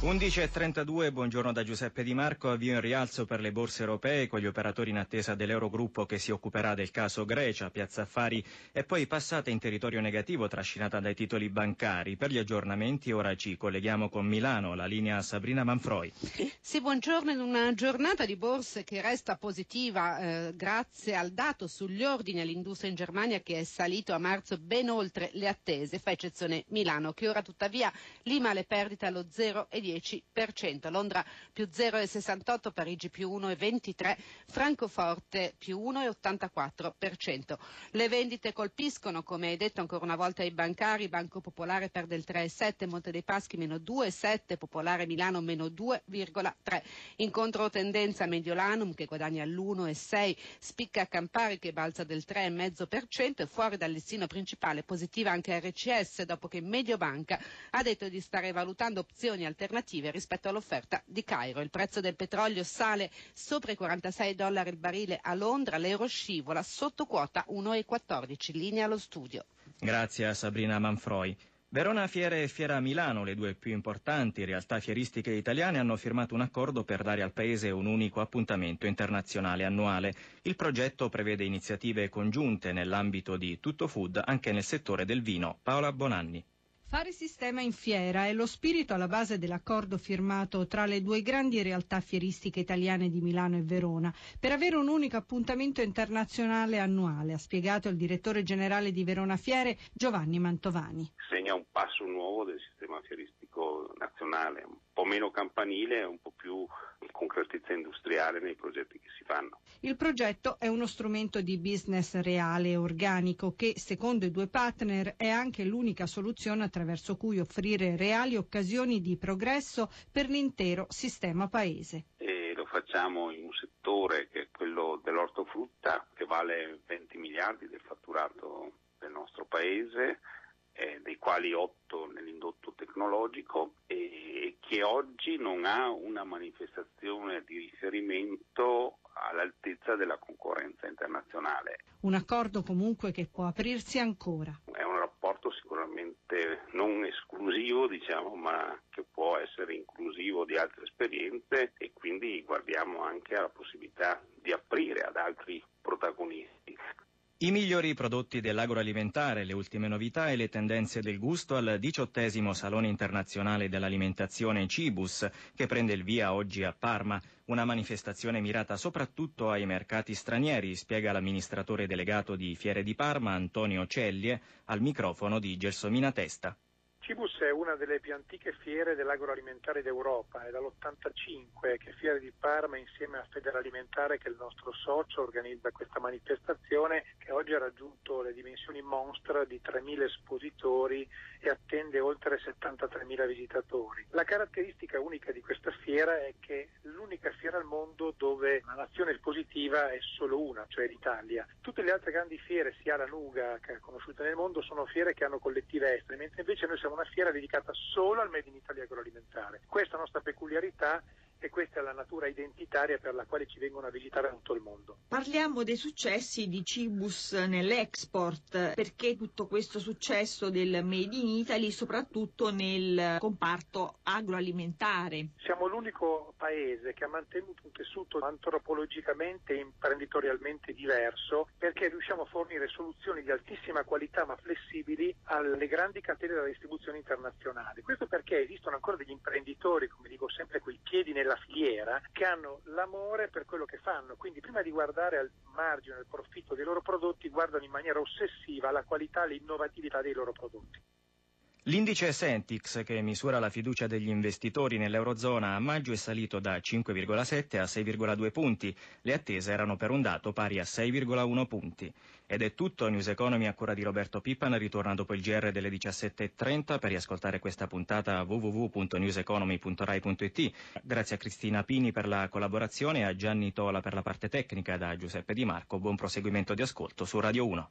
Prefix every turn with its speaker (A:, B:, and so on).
A: 11.32, buongiorno da Giuseppe Di Marco, avvio in rialzo per le borse europee con gli operatori in attesa dell'Eurogruppo che si occuperà del caso Grecia, Piazza Affari e poi passata in territorio negativo trascinata dai titoli bancari. Per gli aggiornamenti ora ci colleghiamo con Milano, la linea Sabrina Manfroi.
B: Sì, buongiorno, in una giornata di borse che resta positiva eh, grazie al dato sugli ordini all'industria in Germania che è salito a marzo ben oltre le attese, fa eccezione Milano che ora tuttavia lima le perdite allo 0,10 10%, Londra più 0,68%, Parigi più 1,23%, Francoforte più 1,84%. Le vendite colpiscono, come hai detto ancora una volta ai bancari, Banco Popolare perde il 3,7%, Monte dei Paschi meno 2,7%, Popolare Milano meno 2,3%. In controtendenza Mediolanum che guadagna l'1,6%, spicca Campari che balza del 3,5% e fuori dal listino principale positiva anche RCS dopo che Mediobanca ha detto di stare valutando opzioni alternative alternative rispetto all'offerta di Cairo. Il prezzo del petrolio sale sopra i 46 dollari il barile a Londra, l'euro scivola sotto quota 1,14. Linea allo studio.
A: Grazie a Sabrina Manfroi. Verona Fiere e Fiera Milano, le due più importanti realtà fieristiche italiane, hanno firmato un accordo per dare al Paese un unico appuntamento internazionale annuale. Il progetto prevede iniziative congiunte nell'ambito di tutto food anche nel settore del vino. Paola Bonanni.
C: Fare sistema in fiera è lo spirito alla base dell'accordo firmato tra le due grandi realtà fieristiche italiane di Milano e Verona per avere un unico appuntamento internazionale annuale, ha spiegato il direttore generale di Verona Fiere Giovanni Mantovani.
D: Segna un passo nuovo del sistema fieristico nazionale, un po' meno campanile un po' più concretezza industriale nei progetti che si fanno.
C: Il progetto è uno strumento di business reale e organico che, secondo i due partner, è anche l'unica soluzione attraverso cui offrire reali occasioni di progresso per l'intero sistema paese.
D: E lo facciamo in un settore che è quello dell'ortofrutta che vale 20 miliardi del fatturato del nostro paese eh, dei quali 8 nell'indotto tecnologico e che oggi non ha una manifestazione di riferimento all'altezza della concorrenza internazionale.
C: Un accordo comunque che può aprirsi ancora.
D: È un rapporto sicuramente non esclusivo, diciamo, ma che può essere inclusivo di altre esperienze e quindi guardiamo anche alla possibilità di aprire ad altri.
A: I migliori prodotti dell'agroalimentare, le ultime novità e le tendenze del gusto al diciottesimo Salone internazionale dell'alimentazione Cibus, che prende il via oggi a Parma, una manifestazione mirata soprattutto ai mercati stranieri, spiega l'amministratore delegato di Fiere di Parma, Antonio Cellie, al microfono di Gelsomina Testa.
E: Cibus è una delle più antiche fiere dell'agroalimentare d'Europa, è dall'85 che Fiere di Parma insieme a Federalimentare che è il nostro socio organizza questa manifestazione che oggi ha raggiunto le dimensioni monstra di 3.000 espositori e attende oltre 73.000 visitatori. La caratteristica unica di questa fiera è che è l'unica fiera al mondo dove la nazione espositiva è solo una, cioè l'Italia. Tutte le altre grandi fiere, sia la Nuga che è conosciuta nel mondo, sono fiere che hanno collettive estere, mentre invece noi siamo una fiera dedicata solo al Made in Italy agroalimentare. Questa nostra peculiarità e questa è la natura identitaria per la quale ci vengono a visitare da tutto il mondo.
F: Parliamo dei successi di Cibus nell'export, perché tutto questo successo del Made in Italy soprattutto nel comparto agroalimentare?
E: Siamo l'unico paese che ha mantenuto un tessuto antropologicamente e imprenditorialmente diverso perché riusciamo a fornire soluzioni di altissima qualità ma flessibili alle grandi catene della distribuzione internazionale. Questo perché esistono ancora degli imprenditori, come dico sempre, quei piedi nel della filiera che hanno l'amore per quello che fanno, quindi prima di guardare al margine, al profitto dei loro prodotti, guardano in maniera ossessiva la qualità e l'innovatività dei loro prodotti.
A: L'indice Sentix, che misura la fiducia degli investitori nell'Eurozona a maggio, è salito da 5,7 a 6,2 punti. Le attese erano per un dato pari a 6,1 punti. Ed è tutto. News Economy a cura di Roberto Pippan ritorna dopo il GR delle 17.30 per riascoltare questa puntata www.newseconomy.rai.it. Grazie a Cristina Pini per la collaborazione e a Gianni Tola per la parte tecnica da Giuseppe Di Marco. Buon proseguimento di ascolto su Radio 1.